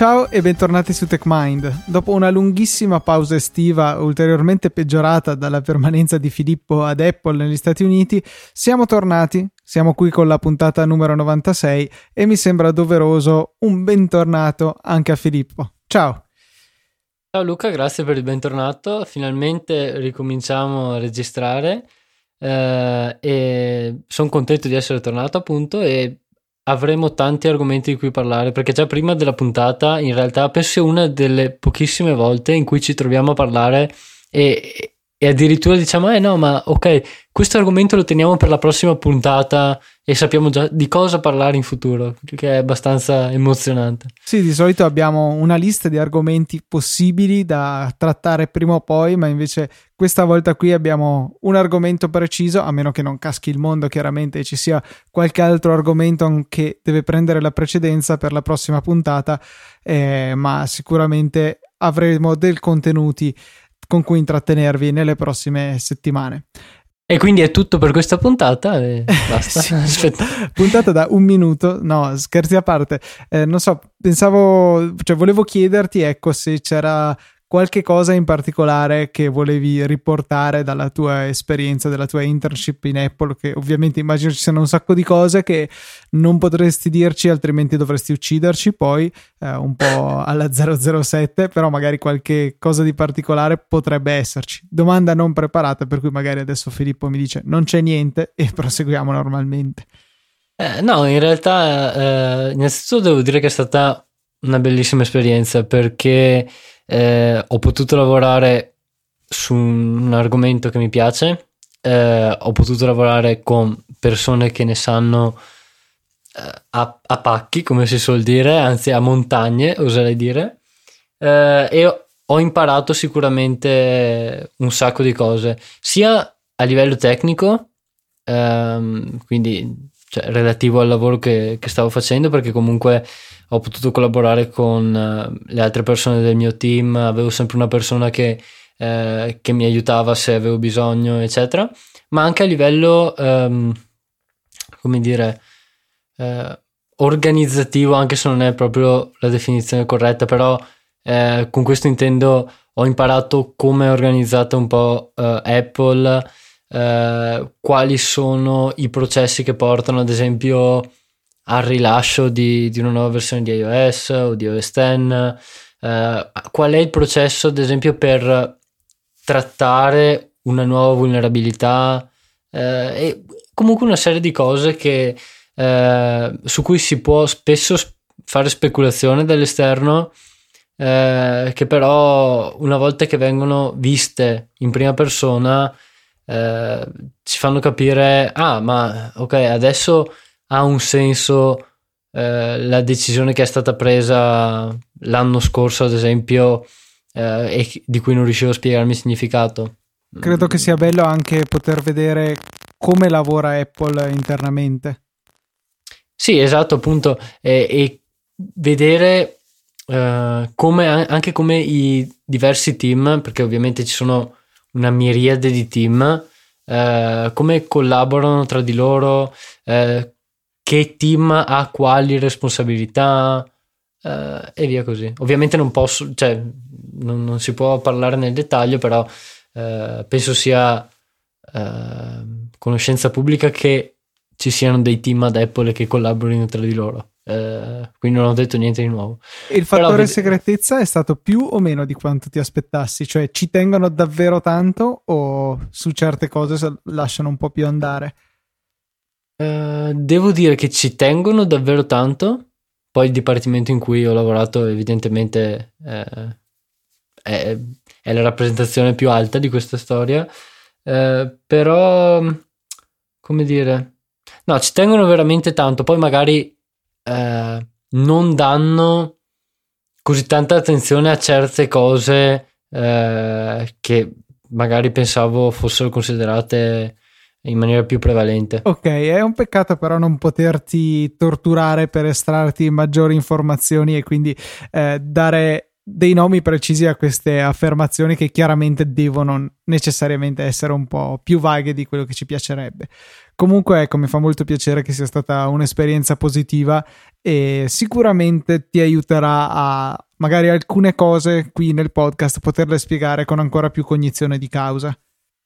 Ciao e bentornati su TechMind. Dopo una lunghissima pausa estiva, ulteriormente peggiorata dalla permanenza di Filippo ad Apple negli Stati Uniti, siamo tornati. Siamo qui con la puntata numero 96 e mi sembra doveroso un bentornato anche a Filippo. Ciao. Ciao Luca, grazie per il bentornato. Finalmente ricominciamo a registrare eh, e sono contento di essere tornato appunto e avremo tanti argomenti di cui parlare perché già prima della puntata in realtà penso sia una delle pochissime volte in cui ci troviamo a parlare e, e addirittura diciamo eh no ma ok questo argomento lo teniamo per la prossima puntata e sappiamo già di cosa parlare in futuro, che è abbastanza emozionante. Sì, di solito abbiamo una lista di argomenti possibili da trattare prima o poi, ma invece questa volta qui abbiamo un argomento preciso, a meno che non caschi il mondo chiaramente e ci sia qualche altro argomento che deve prendere la precedenza per la prossima puntata, eh, ma sicuramente avremo del contenuti con cui intrattenervi nelle prossime settimane. E quindi è tutto per questa puntata e basta. sì, puntata da un minuto, no, scherzi a parte. Eh, non so, pensavo, cioè volevo chiederti, ecco, se c'era qualche cosa in particolare che volevi riportare dalla tua esperienza, della tua internship in Apple, che ovviamente immagino ci siano un sacco di cose che non potresti dirci, altrimenti dovresti ucciderci poi, eh, un po' alla 007, però magari qualche cosa di particolare potrebbe esserci. Domanda non preparata, per cui magari adesso Filippo mi dice non c'è niente e proseguiamo normalmente. Eh, no, in realtà, eh, innanzitutto devo dire che è stata una bellissima esperienza perché eh, ho potuto lavorare su un argomento che mi piace, eh, ho potuto lavorare con persone che ne sanno eh, a, a, pacchi, come si suol dire, anzi a montagne, oserei dire, eh, e ho, imparato sicuramente un sacco di cose, sia a livello tecnico, ehm, quindi cioè, relativo al lavoro che, che, stavo facendo, perché comunque ho potuto collaborare con uh, le altre persone del mio team, avevo sempre una persona che, uh, che mi aiutava se avevo bisogno, eccetera, ma anche a livello, um, come dire, uh, organizzativo, anche se non è proprio la definizione corretta, però con questo intendo ho imparato come è organizzata un po' Apple, quali sono i processi che portano ad esempio al rilascio di, di, una nuova versione di iOS o di OS X? Eh, qual è il processo, ad esempio, per trattare una nuova vulnerabilità? Eh, e comunque una serie di cose che, eh, su cui si può spesso fare speculazione dall'esterno. Eh, che però una volta che vengono viste in prima persona eh, ci fanno capire ah ma ok adesso ha un senso eh, la decisione che è stata presa l'anno scorso, ad esempio, eh, e di cui non riuscivo a spiegarmi il significato. Credo che sia bello anche poter vedere come lavora Apple internamente. Sì, esatto, appunto, e, e vedere uh, come, anche come i diversi team, perché ovviamente ci sono una miriade di team, uh, come collaborano tra di loro, uh, che team ha quali responsabilità eh, e via così. Ovviamente non posso, cioè non, non si può parlare nel dettaglio, però eh, penso sia eh, conoscenza pubblica che ci siano dei team ad Apple che collaborino tra di loro. Eh, quindi non ho detto niente di nuovo. Il fattore Però, segretezza è stato più o meno di quanto ti aspettassi? Cioè ci tengono davvero tanto o su certe cose lasciano un po' più andare? Eh, devo dire che ci tengono davvero tanto. Poi il dipartimento in cui ho lavorato, evidentemente, eh, è, è, la rappresentazione più alta di questa storia. Uh, però, come dire, no, ci tengono veramente tanto. Poi magari non danno così tanta attenzione a certe cose che magari pensavo fossero considerate in maniera più prevalente. Ok, è un peccato però non poterti torturare per estrarti maggiori informazioni e quindi eh, dare dei nomi precisi a queste affermazioni che chiaramente devono necessariamente essere un po' più vaghe di quello che ci piacerebbe. Comunque, ecco, mi fa molto piacere che sia stata un'esperienza positiva e sicuramente ti aiuterà a magari alcune cose qui nel podcast poterle spiegare con ancora più cognizione di causa.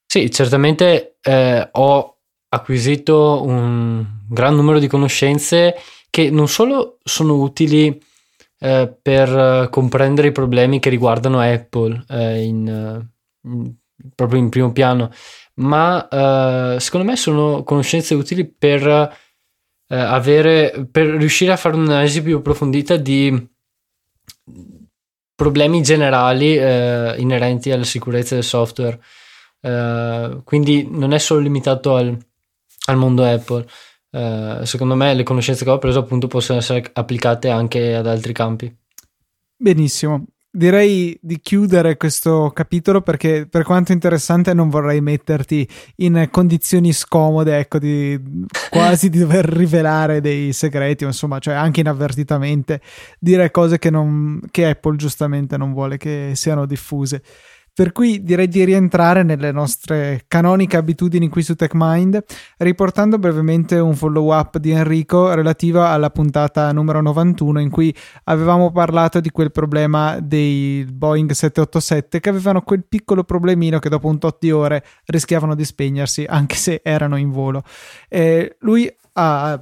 Sì, certamente eh, ho acquisito un gran numero di conoscenze che non solo sono utili eh, per comprendere i problemi che riguardano Apple eh, in, in, proprio in primo piano, ma eh, secondo me sono conoscenze utili per, eh, avere, per riuscire a fare un'analisi più approfondita di problemi generali eh, inerenti alla sicurezza del software. quindi non è solo limitato al, al mondo Apple. Uh, secondo me le conoscenze che ho preso appunto possono essere applicate anche ad altri campi. Benissimo. Direi di chiudere questo capitolo perché per quanto interessante non vorrei metterti in condizioni scomode, ecco, di quasi di dover rivelare dei segreti, insomma, cioè anche inavvertitamente dire cose che, non, che Apple giustamente non vuole che siano diffuse. Per cui direi di rientrare nelle nostre canoniche abitudini qui su TechMind, riportando brevemente un follow up di Enrico relativo alla puntata numero 91 in cui avevamo parlato di quel problema dei Boeing 787 che avevano quel piccolo problemino che dopo un tot di ore rischiavano di spegnersi anche se erano in volo. Eh, lui ha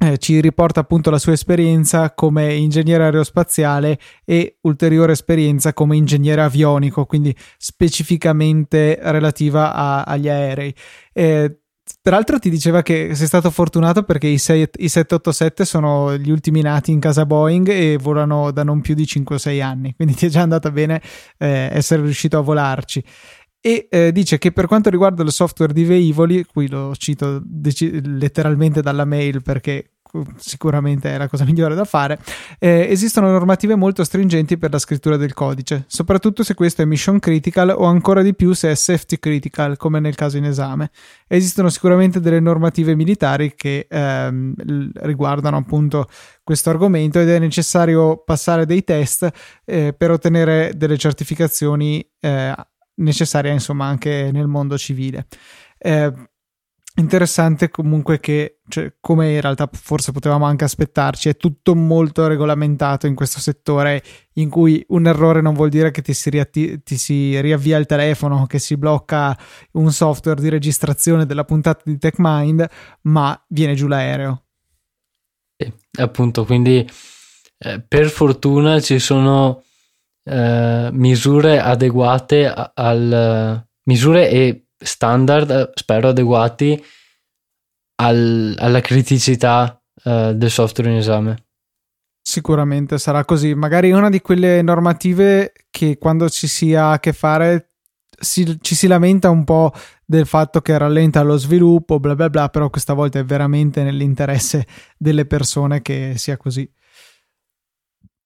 eh, ci riporta appunto la sua esperienza come ingegnere aerospaziale e ulteriore esperienza come ingegnere avionico, quindi specificamente relativa a, agli aerei. Eh, Peraltro ti diceva che sei stato fortunato perché i, 6, i 787 sono gli ultimi nati in casa Boeing e volano da non più di 5-6 anni, quindi ti è già andata bene eh, essere riuscito a volarci e eh, dice che per quanto riguarda il software di velivoli, qui lo cito dec- letteralmente dalla mail perché sicuramente è la cosa migliore da fare, eh, esistono normative molto stringenti per la scrittura del codice, soprattutto se questo è mission critical o ancora di più se è safety critical, come nel caso in esame. Esistono sicuramente delle normative militari che ehm, riguardano appunto questo argomento ed è necessario passare dei test eh, per ottenere delle certificazioni eh, necessarie insomma anche nel mondo civile. Eh, interessante comunque che, cioè, come in realtà forse potevamo anche aspettarci, è tutto molto regolamentato in questo settore in cui un errore non vuol dire che ti si, riatti- ti si riavvia il telefono, che si blocca un software di registrazione della puntata di TechMind, ma viene giù l'aereo. Sì, appunto, quindi eh, per fortuna ci sono eh, misure adeguate al misure e standard, spero adeguati al, alla criticità uh, del software in esame. Sicuramente sarà così. Magari una di quelle normative che quando ci si ha a che fare si, ci si lamenta un po' del fatto che rallenta lo sviluppo, bla bla bla, però questa volta è veramente nell'interesse delle persone che sia così.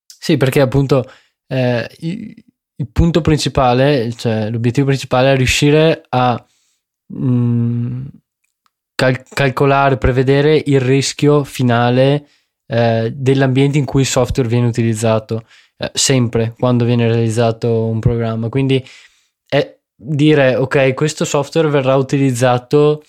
Sì, perché appunto eh, il punto principale, cioè l'obiettivo principale è riuscire a mh, mm, cal- calcolare, prevedere il rischio finale eh, dell'ambiente in cui il software viene utilizzato, eh, sempre quando viene realizzato un programma. Quindi è dire, ok, questo software verrà utilizzato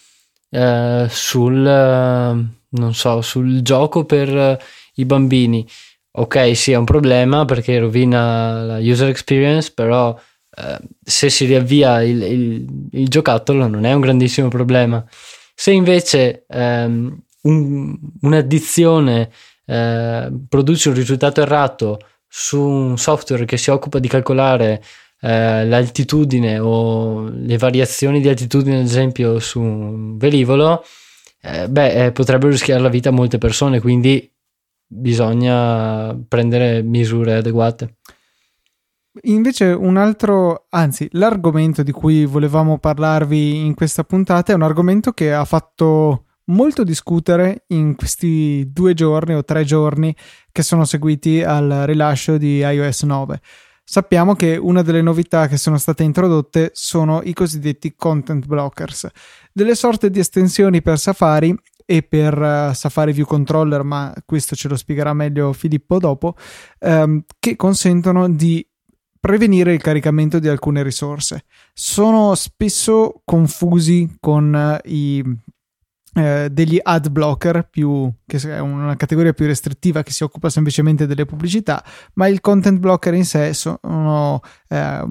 eh, sul, non so, sul gioco per i bambini ok, sì, è un problema perché rovina la user experience, però eh, se si riavvia il, il, il, giocattolo non è un grandissimo problema. Se invece ehm, un, un'addizione eh, produce un risultato errato su un software che si occupa di calcolare eh, l'altitudine o le variazioni di altitudine, ad esempio, su un velivolo, eh, beh, eh, potrebbero rischiare la vita a molte persone, quindi bisogna prendere misure adeguate. Invece un altro, anzi l'argomento di cui volevamo parlarvi in questa puntata è un argomento che ha fatto molto discutere in questi due giorni o tre giorni che sono seguiti al rilascio di iOS 9. Sappiamo che una delle novità che sono state introdotte sono i cosiddetti content blockers, delle sorte di estensioni per Safari e per uh, Safari View Controller, ma questo ce lo spiegherà meglio Filippo dopo, ehm, che consentono di prevenire il caricamento di alcune risorse. Sono spesso confusi con uh, i eh, degli ad blocker più, che è una categoria più restrittiva che si occupa semplicemente delle pubblicità ma il content blocker in sé sono eh,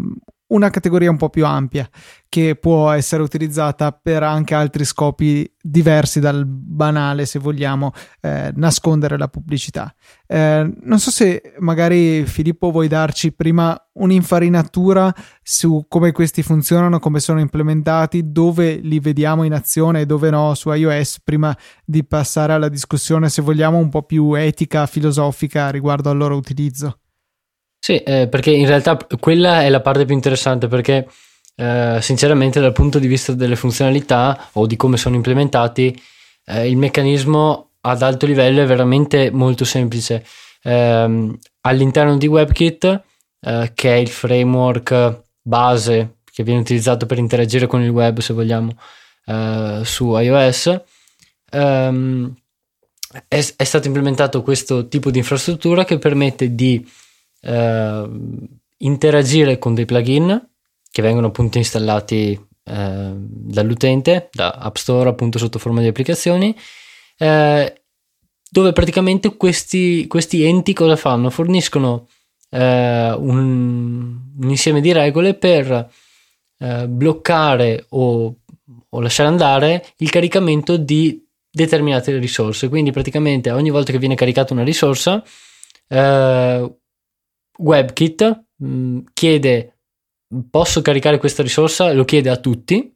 una categoria un po' più ampia che può essere utilizzata per anche altri scopi diversi dal banale, se vogliamo, eh, nascondere la pubblicità. Eh, non so se magari Filippo vuoi darci prima un'infarinatura su come questi funzionano, come sono implementati, dove li vediamo in azione e dove no su iOS, prima di passare alla discussione, se vogliamo, un po' più etica, filosofica riguardo al loro utilizzo. Sì, eh, perché in realtà quella è la parte più interessante perché eh, sinceramente dal punto di vista delle funzionalità o di come sono implementati eh, il meccanismo ad alto livello è veramente molto semplice. Ehm, all'interno di WebKit, eh, che è il framework base che viene utilizzato per interagire con il web se vogliamo eh, su iOS, ehm, è, è stato implementato questo tipo di infrastruttura che permette di eh, interagire con dei plugin che vengono appunto installati eh, dall'utente, da App Store appunto sotto forma di applicazioni, eh, dove praticamente questi, questi, enti cosa fanno? Forniscono eh, un, un, insieme di regole per eh, bloccare o, o lasciare andare il caricamento di determinate risorse. Quindi praticamente ogni volta che viene caricata una risorsa, eh, WebKit mh, mm, chiede posso caricare questa risorsa, lo chiede a tutti.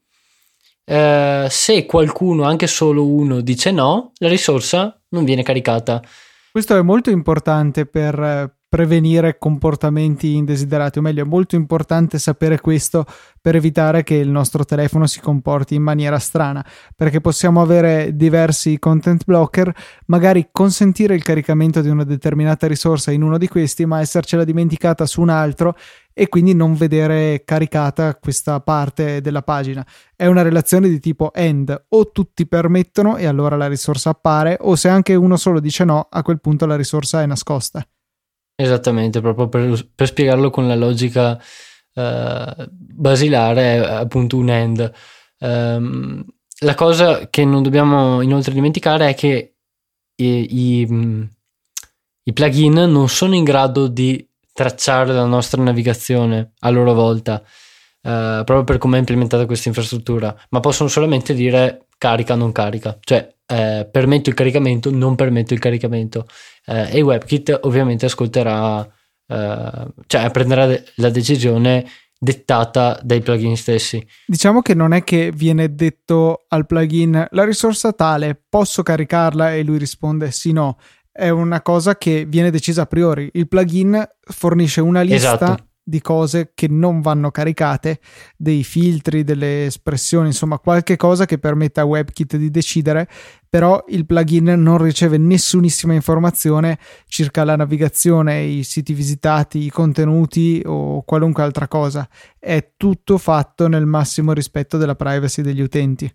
Eh, se qualcuno, anche solo uno, dice no, la risorsa non viene caricata. Questo è molto importante per prevenire comportamenti indesiderati, o meglio, è molto importante sapere questo per evitare che il nostro telefono si comporti in maniera strana, perché possiamo avere diversi content blocker, magari consentire il caricamento di una determinata risorsa in uno di questi, ma essercela dimenticata su un altro e quindi non vedere caricata questa parte della pagina. È una relazione di tipo end, o tutti permettono e allora la risorsa appare, o se anche uno solo dice no, a quel punto la risorsa è nascosta. Esattamente, proprio per, per spiegarlo con la logica uh, basilare, è appunto un end. Um, la cosa che non dobbiamo inoltre dimenticare è che i, i, i, plugin non sono in grado di tracciare la nostra navigazione a loro volta, uh, proprio per come è implementata questa infrastruttura, ma possono solamente dire carica, non carica, cioè eh, permetto il caricamento, non permetto il caricamento eh, e WebKit ovviamente ascolterà, eh, cioè prenderà la decisione dettata dai plugin stessi. Diciamo che non è che viene detto al plugin la risorsa tale, posso caricarla e lui risponde sì no, è una cosa che viene decisa a priori. Il plugin fornisce una lista esatto di cose che non vanno caricate, dei filtri, delle espressioni, insomma qualche cosa che permetta a WebKit di decidere, però il plugin non riceve nessunissima informazione circa la navigazione, i siti visitati, i contenuti o qualunque altra cosa. È tutto fatto nel massimo rispetto della privacy degli utenti.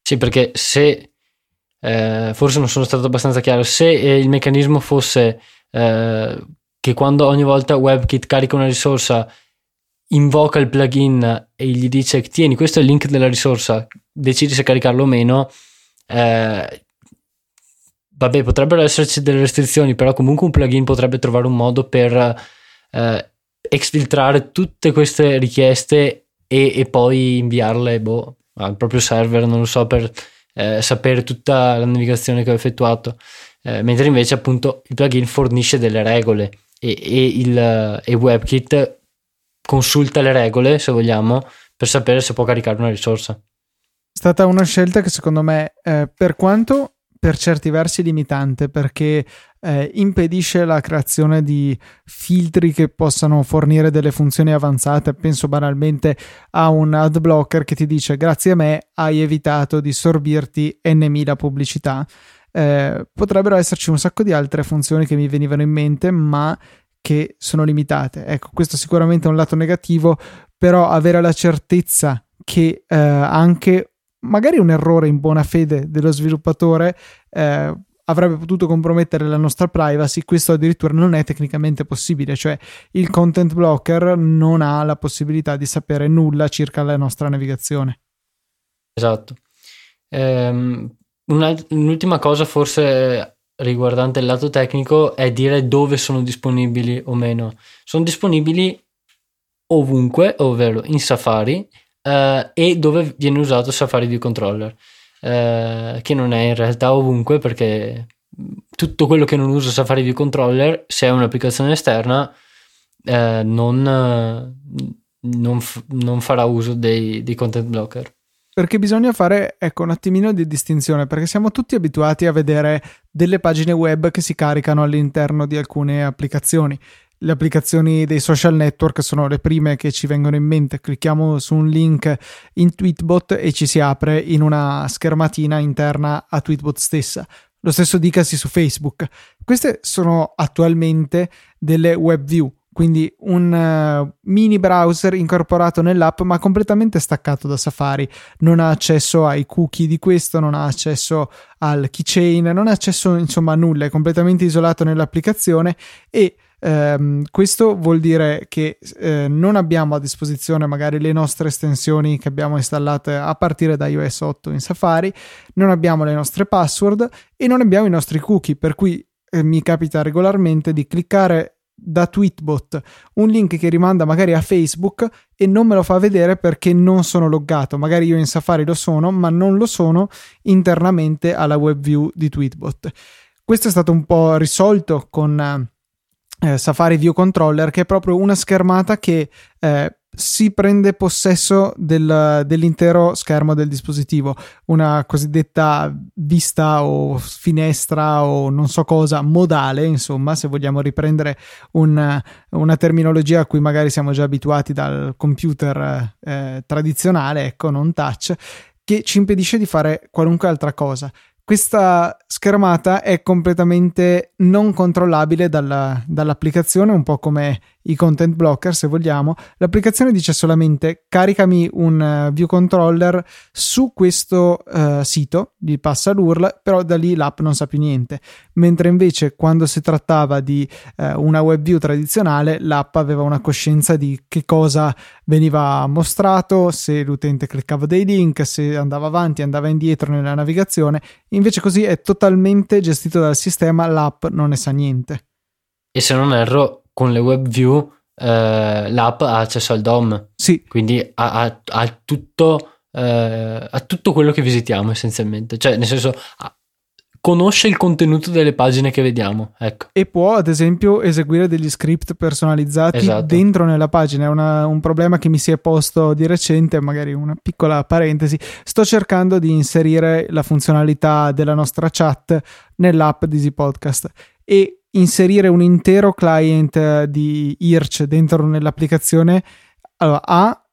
Sì, perché se eh, forse non sono stato abbastanza chiaro, se eh, il meccanismo fosse eh, che quando ogni volta WebKit carica una risorsa invoca il plugin e gli dice tieni questo è il link della risorsa decidi se caricarlo o meno. Eh, vabbè potrebbero esserci delle restrizioni però comunque un plugin potrebbe trovare un modo per eh, exfiltrare tutte queste richieste e, e poi inviarle boh, al proprio server non lo so per eh, sapere tutta la navigazione che ho effettuato. Eh, mentre invece appunto il plugin fornisce delle regole e, e, il, e WebKit consulta le regole, se vogliamo, per sapere se può caricare una risorsa. È stata una scelta che secondo me, eh, per quanto per certi versi limitante, perché eh, impedisce la creazione di filtri che possano fornire delle funzioni avanzate. Penso banalmente a un ad blocker che ti dice grazie a me hai evitato di sorbirti n pubblicità eh, potrebbero esserci un sacco di altre funzioni che mi venivano in mente, ma che sono limitate. Ecco, questo sicuramente è un lato negativo, però avere la certezza che eh, anche magari un errore in buona fede dello sviluppatore eh, avrebbe potuto compromettere la nostra privacy, questo addirittura non è tecnicamente possibile, cioè il content blocker non ha la possibilità di sapere nulla circa la nostra navigazione. Esatto. Ehm, una, un'ultima cosa forse riguardante il lato tecnico è dire dove sono disponibili o meno. Sono disponibili ovunque, ovvero in Safari eh, e dove viene usato Safari View Controller, eh, che non è in realtà ovunque perché tutto quello che non usa Safari View Controller, se è un'applicazione esterna, eh, non, non, f- non, farà uso dei, dei content blocker. Perché bisogna fare ecco, un attimino di distinzione, perché siamo tutti abituati a vedere delle pagine web che si caricano all'interno di alcune applicazioni. Le applicazioni dei social network sono le prime che ci vengono in mente. Clicchiamo su un link in Tweetbot e ci si apre in una schermatina interna a Tweetbot stessa. Lo stesso dicasi su Facebook. Queste sono attualmente delle web view quindi un uh, mini browser incorporato nell'app ma completamente staccato da Safari, non ha accesso ai cookie di questo, non ha accesso al keychain, non ha accesso insomma a nulla, è completamente isolato nell'applicazione. E Um, questo vuol dire che uh, non abbiamo a disposizione magari le nostre estensioni che abbiamo installate a partire da iOS 8 in Safari, non abbiamo le nostre password e non abbiamo i nostri cookie, per cui eh, mi capita regolarmente di cliccare da Tweetbot un link che rimanda magari a Facebook e non me lo fa vedere perché non sono loggato. Magari io in Safari lo sono, ma non lo sono internamente alla web view di Tweetbot. Questo è stato un po' risolto con eh, Safari View Controller, che è proprio una schermata che eh, si prende possesso del, dell'intero schermo del dispositivo, una cosiddetta vista o finestra o non so cosa modale, insomma, se vogliamo riprendere un, una terminologia a cui magari siamo già abituati dal computer eh, tradizionale, ecco, non touch, che ci impedisce di fare qualunque altra cosa. Questa schermata è completamente non controllabile dalla, dall'applicazione, un po' come i content blocker se vogliamo, l'applicazione dice solamente caricami un uh, view controller su questo uh, sito, gli passa l'URL, però da lì l'app non sa più niente, mentre invece quando si trattava di uh, una web view tradizionale l'app aveva una coscienza di che cosa veniva mostrato, se l'utente cliccava dei link, se andava avanti, andava indietro nella navigazione, invece così è totalmente gestito dal sistema, l'app non ne sa niente. E se non erro, con le web view eh, l'app ha accesso al DOM. Sì. Quindi ha, ha, ha tutto, eh, ha tutto quello che visitiamo essenzialmente. Cioè, nel senso, conosce il contenuto delle pagine che vediamo. Ecco. E può, ad esempio, eseguire degli script personalizzati esatto. dentro nella pagina. È una, un problema che mi si è posto di recente, magari una piccola parentesi. Sto cercando di inserire la funzionalità della nostra chat nell'app di Z Podcast e inserire un intero client eh, di IRC dentro nell'applicazione, allora A,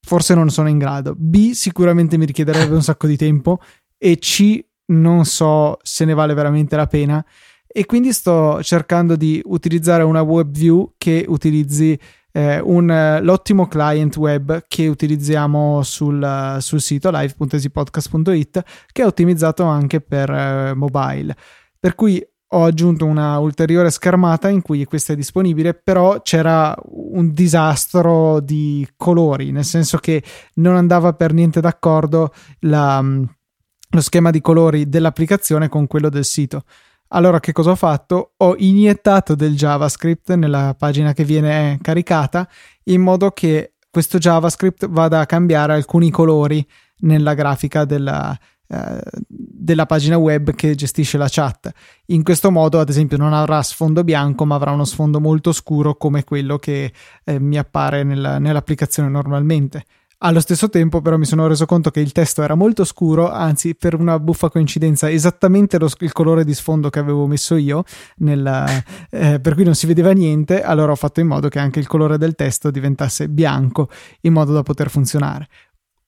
forse non sono in grado, B, sicuramente mi richiederebbe un sacco di tempo. E C, non so se ne vale veramente la pena. E quindi sto cercando di utilizzare una web view che utilizzi eh, un, l'ottimo client web che utilizziamo sul, sul sito live.esipodcast.it che è ottimizzato anche per eh, mobile. Per cui ho aggiunto una ulteriore schermata in cui questa è disponibile, però c'era un disastro di colori, nel senso che non andava per niente d'accordo la, lo schema di colori dell'applicazione con quello del sito. Allora che cosa ho fatto? Ho iniettato del JavaScript nella pagina che viene caricata in modo che questo JavaScript vada a cambiare alcuni colori nella grafica della, eh, della pagina web che gestisce la chat. In questo modo, ad esempio, non avrà sfondo bianco, ma avrà uno sfondo molto scuro come quello che eh, mi appare nel, nell'applicazione normalmente. Allo stesso tempo, però, mi sono reso conto che il testo era molto scuro, anzi, per una buffa coincidenza, esattamente lo, il colore di sfondo che avevo messo io, nella, eh, per cui non si vedeva niente. Allora ho fatto in modo che anche il colore del testo diventasse bianco, in modo da poter funzionare.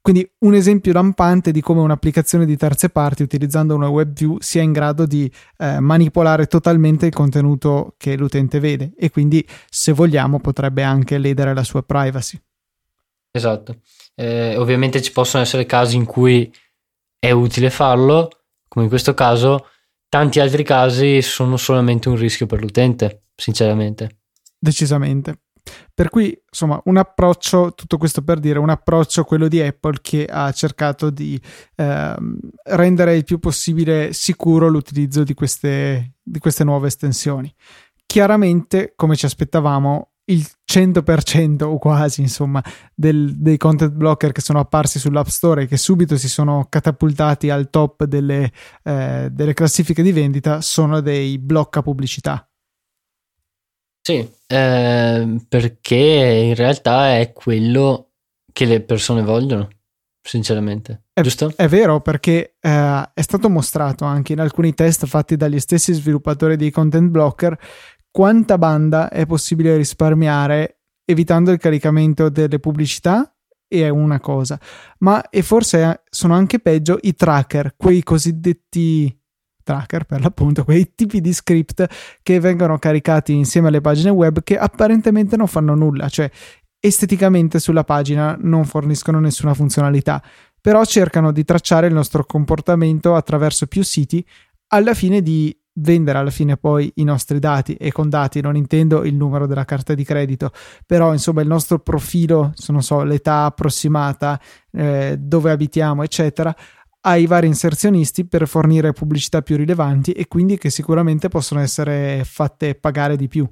Quindi un esempio lampante di come un'applicazione di terze parti utilizzando una web view sia in grado di eh, manipolare totalmente il contenuto che l'utente vede e quindi se vogliamo potrebbe anche ledere la sua privacy. Esatto. Eh, ovviamente ci possono essere casi in cui è utile farlo, come in questo caso, tanti altri casi sono solamente un rischio per l'utente, sinceramente. Decisamente. Per cui, insomma, un approccio, tutto questo per dire, un approccio quello di Apple che ha cercato di eh, rendere il più possibile sicuro l'utilizzo di queste, di queste nuove estensioni. Chiaramente, come ci aspettavamo, il 100% o quasi, insomma, del, dei content blocker che sono apparsi sull'App Store e che subito si sono catapultati al top delle, eh, delle classifiche di vendita sono dei blocca pubblicità. Sì, eh, perché in realtà è quello che le persone vogliono, sinceramente. È, Giusto? È vero, perché eh, è stato mostrato anche in alcuni test fatti dagli stessi sviluppatori di content blocker quanta banda è possibile risparmiare evitando il caricamento delle pubblicità e è una cosa, ma e forse sono anche peggio i tracker, quei cosiddetti tracker per l'appunto, quei tipi di script che vengono caricati insieme alle pagine web che apparentemente non fanno nulla, cioè esteticamente sulla pagina non forniscono nessuna funzionalità, però cercano di tracciare il nostro comportamento attraverso più siti alla fine di vendere alla fine poi i nostri dati. E con dati non intendo il numero della carta di credito però insomma il nostro profilo non so l'età approssimata eh, dove abitiamo eccetera ai vari inserzionisti per fornire pubblicità più rilevanti e quindi che sicuramente possono essere fatte pagare di più.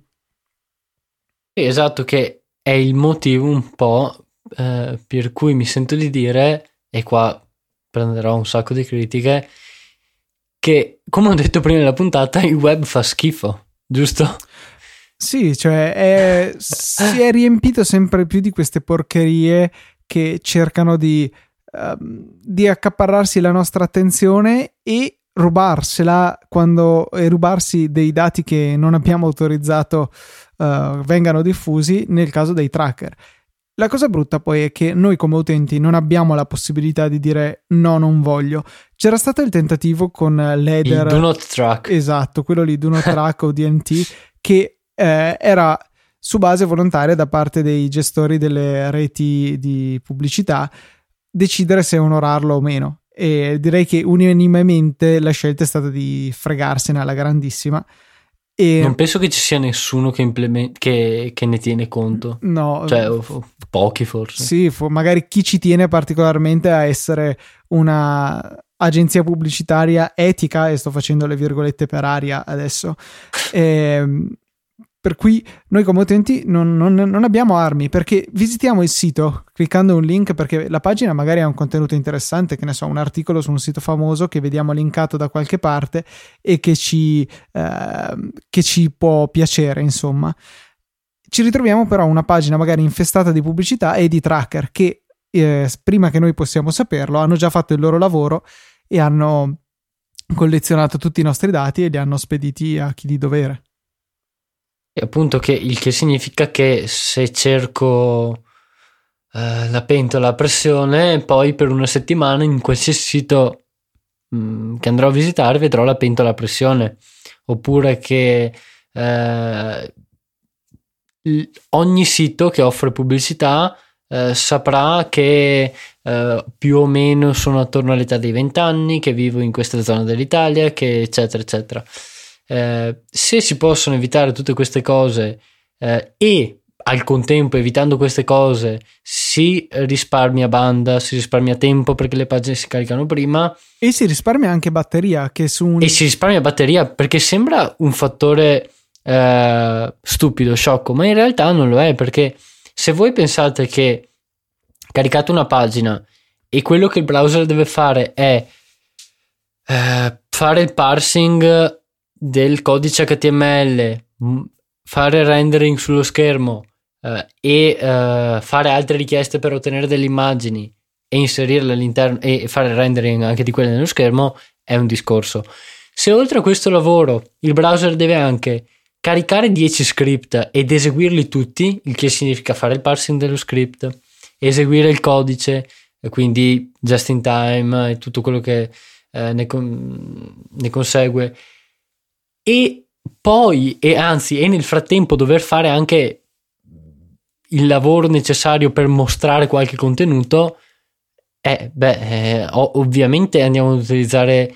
Esatto, che è il motivo un po' eh, per cui mi sento di dire, e qua prenderò un sacco di critiche, che come ho detto prima nella puntata, il web fa schifo, giusto? Sì, cioè è, si è riempito sempre più di queste porcherie che cercano di Ehm, di accaparrarsi la nostra attenzione e rubarsela quando e rubarsi dei dati che non abbiamo autorizzato uh, vengano diffusi nel caso dei tracker. La cosa brutta poi è che noi come utenti non abbiamo la possibilità di dire no, non voglio. C'era stato il tentativo con l'Eder. Il Do Not Track. Esatto, quello lì, Do Not Track o DNT, che eh, era su base volontaria da parte dei gestori delle reti di pubblicità decidere se onorarlo o meno. E direi che unanimemente la scelta è stata di fregarsene alla grandissima. E... Non penso che ci sia nessuno che, implement- che, che ne tiene conto. No. Cioè, o, o pochi forse. Sì, fo- magari chi ci tiene particolarmente a essere una agenzia pubblicitaria etica, e sto facendo le virgolette per aria adesso, ehm, per cui noi come utenti non, non, non, abbiamo armi perché visitiamo il sito cliccando un link perché la pagina magari ha un contenuto interessante, che ne so, un articolo su un sito famoso che vediamo linkato da qualche parte e che ci, eh, che ci può piacere, insomma. Ci ritroviamo però una pagina magari infestata di pubblicità e di tracker che eh, prima che noi possiamo saperlo hanno già fatto il loro lavoro e hanno collezionato tutti i nostri dati e li hanno spediti a chi di dovere. E appunto che il che significa che se cerco eh, la pentola a pressione, poi per una settimana in qualsiasi sito mh, mm, che andrò a visitare vedrò la pentola a pressione. Oppure che eh, ogni sito che offre pubblicità eh, saprà che eh, più o meno sono attorno all'età dei 20 anni, che vivo in questa zona dell'Italia, che eccetera eccetera. Eh, se si possono evitare tutte queste cose eh, e al contempo evitando queste cose si risparmia banda, si risparmia tempo perché le pagine si caricano prima. E si risparmia anche batteria che su un... e si risparmia batteria perché sembra un fattore eh, stupido, sciocco, ma in realtà non lo è perché se voi pensate che caricate una pagina e quello che il browser deve fare è eh, fare il parsing del codice HTML, fare rendering sullo schermo eh, e eh, fare altre richieste per ottenere delle immagini e inserirle all'interno e fare rendering anche di quelle nello schermo è un discorso. Se oltre a questo lavoro il browser deve anche caricare 10 script ed eseguirli tutti, il che significa fare il parsing dello script, eseguire il codice, e quindi just in time e tutto quello che eh, ne, con- ne consegue, e poi, e anzi, e nel frattempo dover fare anche il lavoro necessario per mostrare qualche contenuto, eh, beh, eh, ovviamente andiamo ad utilizzare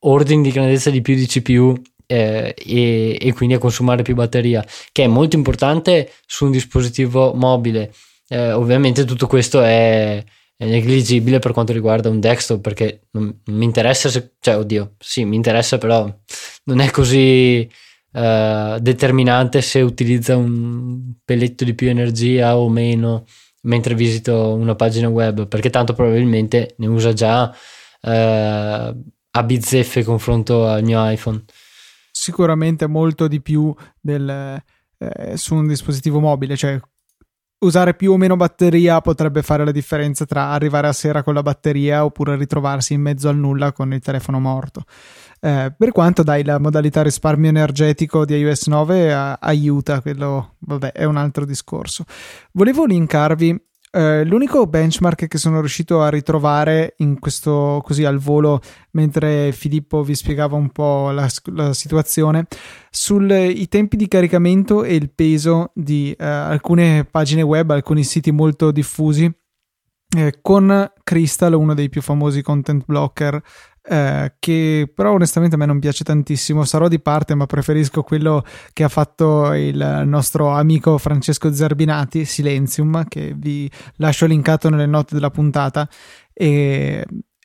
ordini di grandezza di più di CPU eh, e, e, quindi a consumare più batteria, che è molto importante su un dispositivo mobile. Eh, ovviamente tutto questo è, è, negligibile per quanto riguarda un desktop perché non, non, mi interessa se, cioè oddio, sì, mi interessa però non è così eh, determinante se utilizza un pelletto di più energia o meno mentre visito una pagina web perché tanto probabilmente ne usa già eh, a bizzeffe confronto al mio iPhone. Sicuramente molto di più del, eh, su un dispositivo mobile, cioè usare più o meno batteria potrebbe fare la differenza tra arrivare a sera con la batteria oppure ritrovarsi in mezzo al nulla con il telefono morto. Eh, per quanto dai la modalità risparmio energetico di iOS 9 a- aiuta, quello vabbè è un altro discorso. Volevo linkarvi eh, l'unico benchmark che sono riuscito a ritrovare in questo così al volo mentre Filippo vi spiegava un po' la, la situazione sui tempi di caricamento e il peso di eh, alcune pagine web, alcuni siti molto diffusi eh, con Crystal, uno dei più famosi content blocker eh, che però onestamente a me non piace tantissimo. Sarò di parte, ma preferisco quello che ha fatto il nostro amico Francesco Zerbinati, Silenzium, che vi lascio linkato nelle note della puntata. E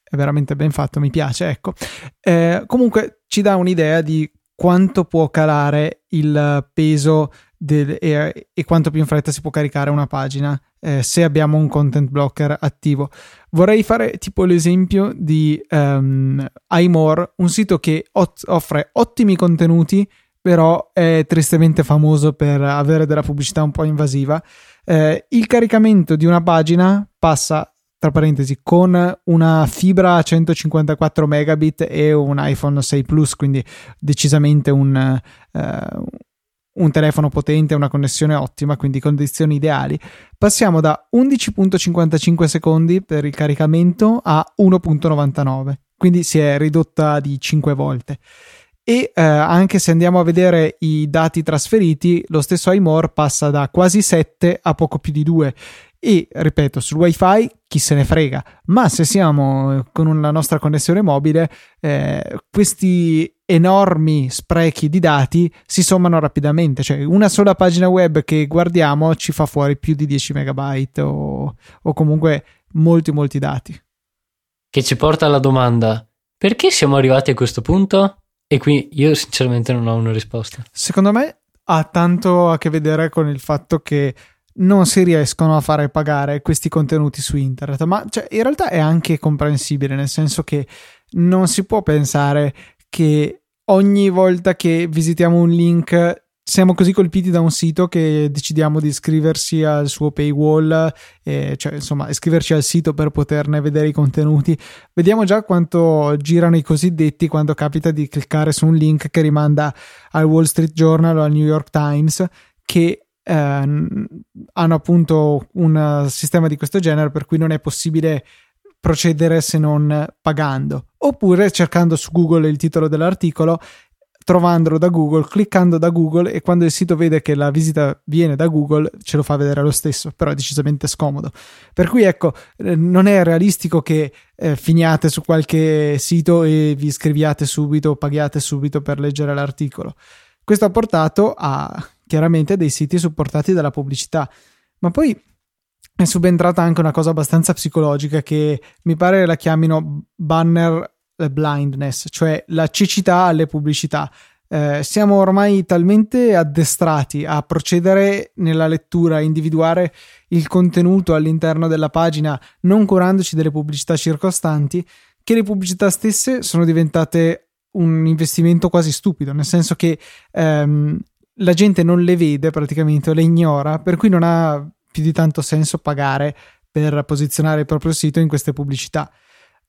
è veramente ben fatto, mi piace. Ecco, eh, comunque ci dà un'idea di quanto può calare il peso del, e, e, quanto più in fretta si può caricare una pagina eh, se abbiamo un content blocker attivo. Vorrei fare tipo l'esempio di um, iMore, un sito che ot- offre ottimi contenuti, però è tristemente famoso per avere della pubblicità un po' invasiva. Eh, il caricamento di una pagina passa tra parentesi, con una fibra a 154 megabit e un iPhone 6 Plus, quindi decisamente un, uh, un telefono potente, una connessione ottima, quindi condizioni ideali, passiamo da 11.55 secondi per il caricamento a 1.99, quindi si è ridotta di 5 volte. E eh, anche se andiamo a vedere i dati trasferiti, lo stesso iMore passa da quasi 7 a poco più di 2 e ripeto sul wifi chi se ne frega ma se siamo con la nostra connessione mobile eh, questi enormi sprechi di dati si sommano rapidamente cioè una sola pagina web che guardiamo ci fa fuori più di 10 megabyte o, o comunque molti molti dati che ci porta alla domanda perché siamo arrivati a questo punto? E qui io sinceramente non ho una risposta. Secondo me ha tanto a che vedere con il fatto che non si riescono a fare pagare questi contenuti su internet, ma cioè, in realtà è anche comprensibile, nel senso che non si può pensare che ogni volta che visitiamo un link siamo così colpiti da un sito che decidiamo di iscriversi al suo paywall, e, cioè insomma iscriverci al sito per poterne vedere i contenuti. Vediamo già quanto girano i cosiddetti quando capita di cliccare su un link che rimanda al Wall Street Journal o al New York Times che eh, hanno appunto un sistema di questo genere per cui non è possibile procedere se non pagando oppure cercando su Google il titolo dell'articolo trovandolo da Google, cliccando da Google e quando il sito vede che la visita viene da Google ce lo fa vedere lo stesso, però è decisamente scomodo. Per cui ecco, eh, non è realistico che eh, finiate su qualche sito e vi iscriviate subito paghiate subito per leggere l'articolo. Questo ha portato a chiaramente dei siti supportati dalla pubblicità. Ma poi è subentrata anche una cosa abbastanza psicologica che mi pare la chiamino banner blindness, cioè la cecità alle pubblicità. Eh, siamo ormai talmente addestrati a procedere nella lettura, a individuare il contenuto all'interno della pagina, non curandoci delle pubblicità circostanti, che le pubblicità stesse sono diventate un investimento quasi stupido, nel senso che ehm, la gente non le vede praticamente o le ignora, per cui non ha più di tanto senso pagare per posizionare il proprio sito in queste pubblicità.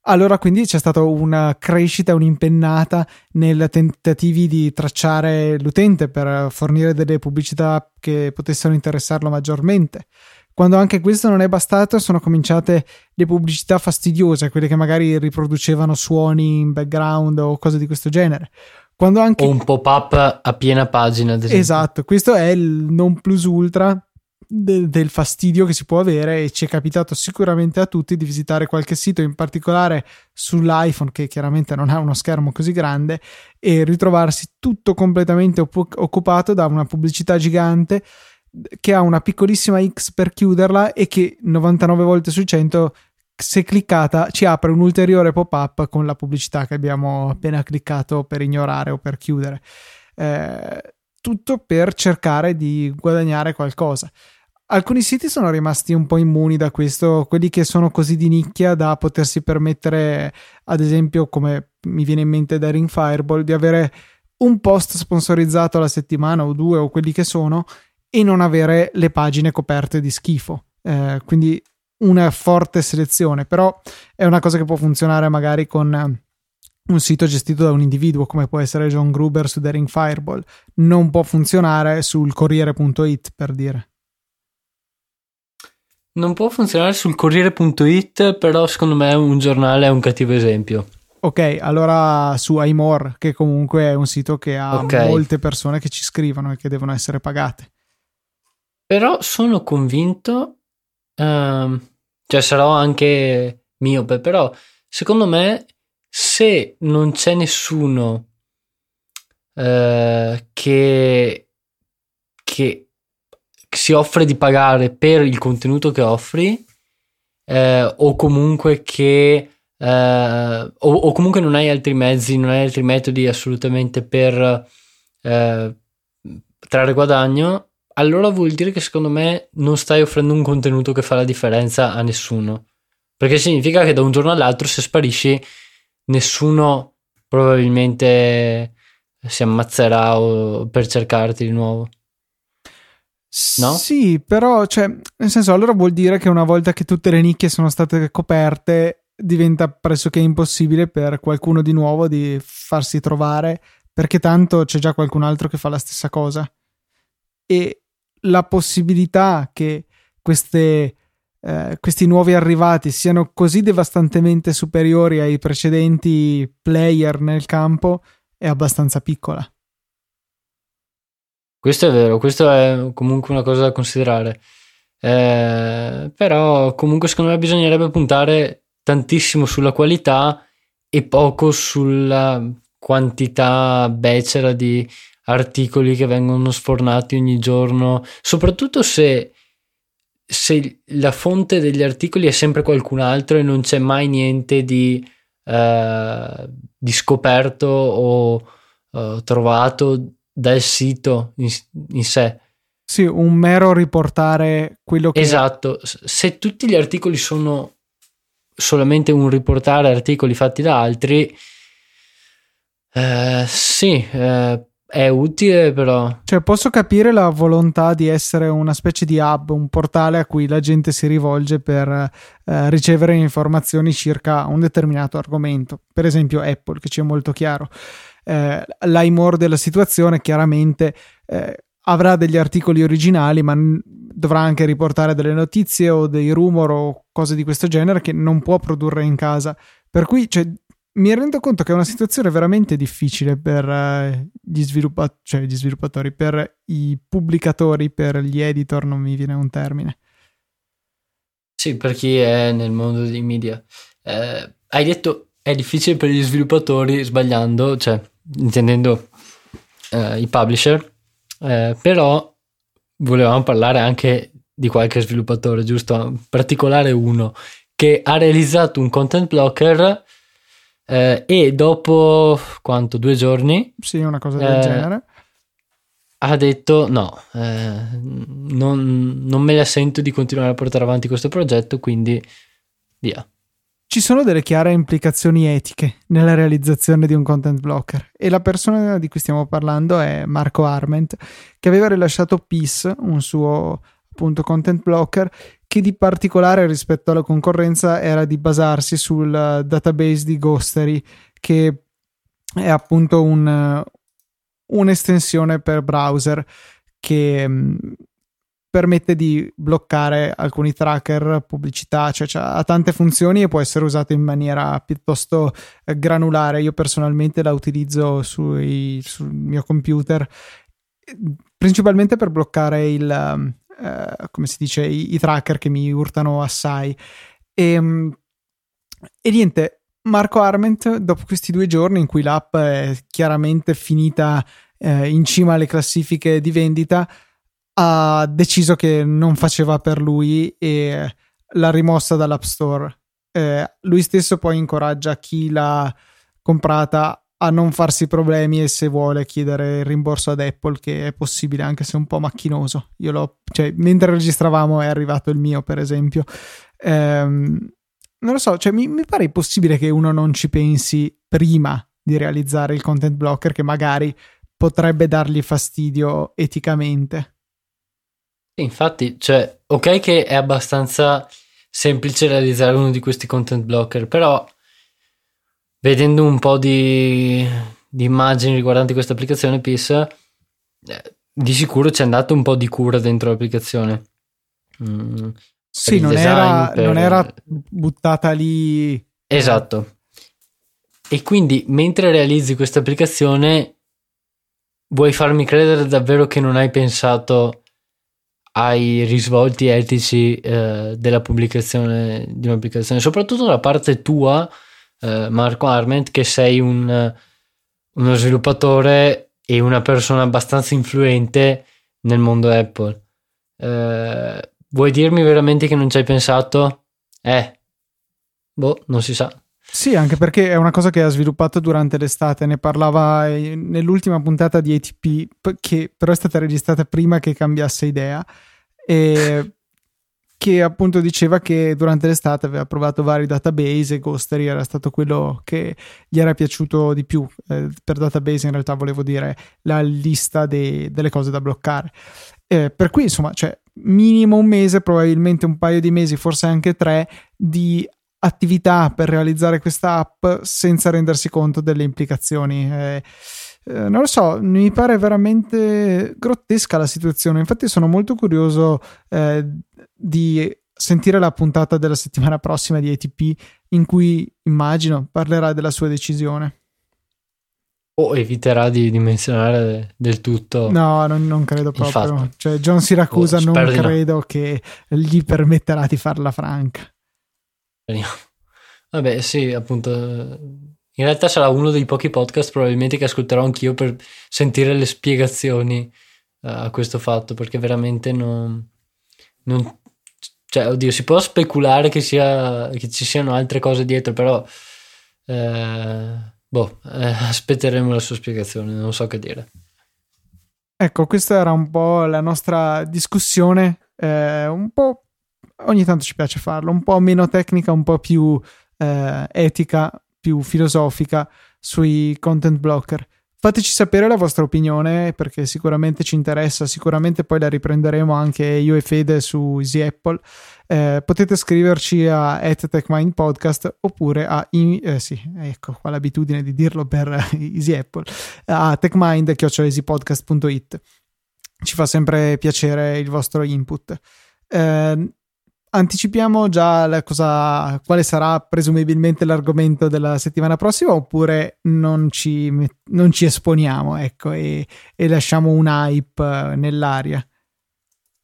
Allora quindi c'è stata una crescita, un'impennata nei tentativi di tracciare l'utente per fornire delle pubblicità che potessero interessarlo maggiormente. Quando anche questo non è bastato, sono cominciate le pubblicità fastidiose, quelle che magari riproducevano suoni in background o cose di questo genere. Quando anche... O un pop-up a piena pagina, ad esempio. Esatto, questo è il non plus ultra de, del fastidio che si può avere e ci è capitato sicuramente a tutti di visitare qualche sito, in particolare sull'iPhone che chiaramente non ha uno schermo così grande e ritrovarsi tutto completamente op- occupato da una pubblicità gigante che ha una piccolissima X per chiuderla e che 99 volte su 100 se cliccata ci apre un ulteriore pop-up con la pubblicità che abbiamo appena cliccato per ignorare o per chiudere. Eh, tutto per cercare di guadagnare qualcosa. Alcuni siti sono rimasti un po' immuni da questo, quelli che sono così di nicchia da potersi permettere, ad esempio, come mi viene in mente da Ring Fireball, di avere un post sponsorizzato alla settimana o due o quelli che sono e non avere le pagine coperte di schifo. Eh, quindi una forte selezione, però è una cosa che può funzionare magari con eh, un sito gestito da un individuo come può essere John Gruber su Daring Fireball, non può funzionare sul Corriere.it per dire. Non può funzionare sul Corriere.it, però secondo me un giornale è un cattivo esempio. Ok, allora su iMore, che comunque è un sito che ha okay. molte persone che ci scrivono e che devono essere pagate. Però sono convinto Uh, cioè sarò anche miope, però secondo me se non c'è nessuno uh, che, che si offre di pagare per il contenuto che offri uh, o comunque che uh, o, o, comunque non hai altri mezzi, non hai altri metodi assolutamente per uh, trarre guadagno, allora vuol dire che secondo me non stai offrendo un contenuto che fa la differenza a nessuno. Perché significa che da un giorno all'altro se sparisci nessuno probabilmente si ammazzerà per cercarti di nuovo. No? Sì, però, cioè, nel senso, allora vuol dire che una volta che tutte le nicchie sono state coperte, diventa pressoché impossibile per qualcuno di nuovo di farsi trovare, perché tanto c'è già qualcun altro che fa la stessa cosa. E la possibilità che queste, eh, questi nuovi arrivati siano così devastantemente superiori ai precedenti player nel campo è abbastanza piccola. Questo è vero, questo è comunque una cosa da considerare. Eh, però comunque secondo me bisognerebbe puntare tantissimo sulla qualità e poco sulla quantità becera di articoli che vengono sfornati ogni giorno, soprattutto se, se la fonte degli articoli è sempre qualcun altro e non c'è mai niente di, uh, di scoperto o uh, trovato dal sito in, in sé. Sì, un mero riportare quello che... Esatto, se tutti gli articoli sono solamente un riportare articoli fatti da altri, eh, sì, eh, è utile però. Cioè, posso capire la volontà di essere una specie di hub, un portale a cui la gente si rivolge per eh, ricevere informazioni circa un determinato argomento. Per esempio Apple, che ci è molto chiaro. Eh, l'iMore della situazione chiaramente eh, avrà degli articoli originali, ma n- dovrà anche riportare delle notizie o dei rumor o cose di questo genere che non può produrre in casa. Per cui, cioè, mi rendo conto che è una situazione veramente difficile per uh, gli, sviluppa- cioè gli, sviluppatori, per i pubblicatori, per gli editor, non mi viene un termine. Sì, per chi è nel mondo dei media. Eh, hai detto è difficile per gli sviluppatori, sbagliando, cioè intendendo eh, i publisher, eh, però volevamo parlare anche di qualche sviluppatore, giusto? In particolare uno che ha realizzato un content blocker eh, e dopo quanto? Due giorni? Sì, una cosa del eh, genere. Ha detto no, eh, non, non me la sento di continuare a portare avanti questo progetto, quindi via. Ci sono delle chiare implicazioni etiche nella realizzazione di un content blocker e la persona di cui stiamo parlando è Marco Arment che aveva rilasciato Peace, un suo appunto content blocker che di particolare rispetto alla concorrenza era di basarsi sul database di Ghostery, che è appunto un, un'estensione per browser che mm, permette di bloccare alcuni tracker, pubblicità, cioè, cioè, ha tante funzioni e può essere usata in maniera piuttosto eh, granulare. Io personalmente la utilizzo sui, sul mio computer principalmente per bloccare il, eh, come si dice, i, i, tracker che mi urtano assai. E, ehm, e niente, Marco Arment, dopo questi due giorni in cui l'app è chiaramente finita eh, in cima alle classifiche di vendita, ha deciso che non faceva per lui e l'ha rimossa dall'App Store. Eh, lui stesso poi incoraggia chi l'ha comprata a non farsi problemi e se vuole chiedere il rimborso ad Apple che è possibile anche se un po' macchinoso. Io l'ho cioè mentre registravamo è arrivato il mio per esempio. Ehm, non lo so cioè mi, mi pare possibile che uno non ci pensi prima di realizzare il content blocker che magari potrebbe dargli fastidio eticamente. Infatti cioè ok che è abbastanza semplice realizzare uno di questi content blocker però vedendo un po' di, di immagini riguardanti questa applicazione PIS, eh, di sicuro c'è andato un po' di cura dentro l'applicazione. Mm, sì, non, design, era, per... non era buttata lì. Esatto. E quindi mentre realizzi questa applicazione, vuoi farmi credere davvero che non hai pensato ai risvolti etici eh, della pubblicazione di un'applicazione, soprattutto da parte tua eh, Marco Arment che sei un, uno sviluppatore e una persona abbastanza influente nel mondo Apple. Eh, vuoi dirmi veramente che non ci hai pensato? Eh, boh, non si sa. Sì, anche perché è una cosa che ha sviluppato durante l'estate, ne parlava nell'ultima puntata di ATP, che però è stata registrata prima che cambiasse idea. E che appunto diceva che durante l'estate aveva provato vari database e Ghostery era stato quello che gli era piaciuto di più. Eh, per database in realtà volevo dire la lista de- delle cose da bloccare. Eh, per cui insomma, cioè, minimo un mese, probabilmente un paio di mesi, forse anche tre, di attività per realizzare questa app senza rendersi conto delle implicazioni. Eh, eh, non lo so, mi pare veramente grottesca la situazione. Infatti, sono molto curioso eh, di sentire la puntata della settimana prossima di ATP in cui immagino parlerà della sua decisione. O eviterà di, di menzionare del tutto. No, non, non credo proprio. Cioè, John Siracusa oh, non credo no. che gli permetterà di farla franca. Vabbè, sì, appunto. In realtà sarà uno dei pochi podcast probabilmente che ascolterò anch'io per sentire le spiegazioni uh, a questo fatto, perché veramente non, non, cioè, oddio, si può speculare che, sia, che ci siano altre cose dietro, però eh, boh, eh, aspetteremo la sua spiegazione, non so che dire. Ecco, questa era un po' la nostra discussione, eh, un po' ogni tanto ci piace farlo, un po' meno tecnica, un po' più eh, etica, più filosofica sui content blocker. Fateci sapere la vostra opinione perché sicuramente ci interessa, sicuramente poi la riprenderemo anche io e Fede su Easy Apple. Eh, potete scriverci a @techmindpodcast oppure a eh, sì, ecco qua l'abitudine di dirlo per Easy Apple a techmind@easypodcast.it. Ci fa sempre piacere il vostro input. Eh, anticipiamo già cosa, quale sarà presumibilmente l'argomento della settimana prossima oppure non ci, non ci esponiamo ecco, e, e, lasciamo un hype nell'aria?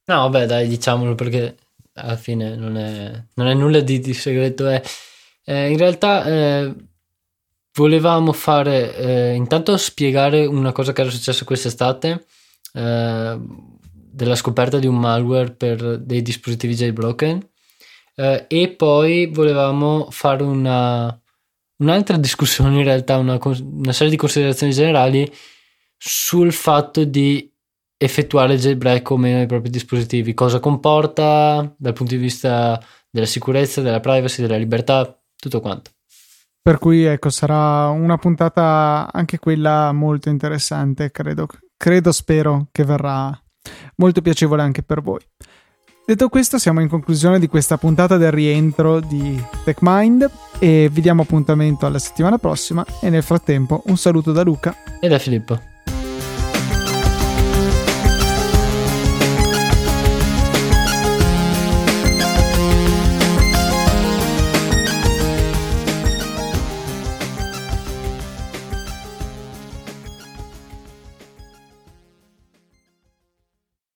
No, vabbè, dai, diciamolo perché alla fine non è, non è nulla di, di segreto. È, eh, in realtà eh, volevamo fare eh, intanto spiegare una cosa che era successa quest'estate eh, della scoperta di un malware per dei dispositivi jailbroken eh, e poi volevamo fare una, un'altra discussione in realtà, una, una, serie di considerazioni generali sul fatto di effettuare jailbreak o meno ai propri dispositivi, cosa comporta dal punto di vista della sicurezza, della privacy, della libertà, tutto quanto. Per cui ecco, sarà una puntata anche quella molto interessante, credo, credo spero che verrà molto piacevole anche per voi. Detto questo, siamo in conclusione di questa puntata del rientro di TechMind e vi diamo appuntamento alla settimana prossima e nel frattempo un saluto da Luca e da Filippo.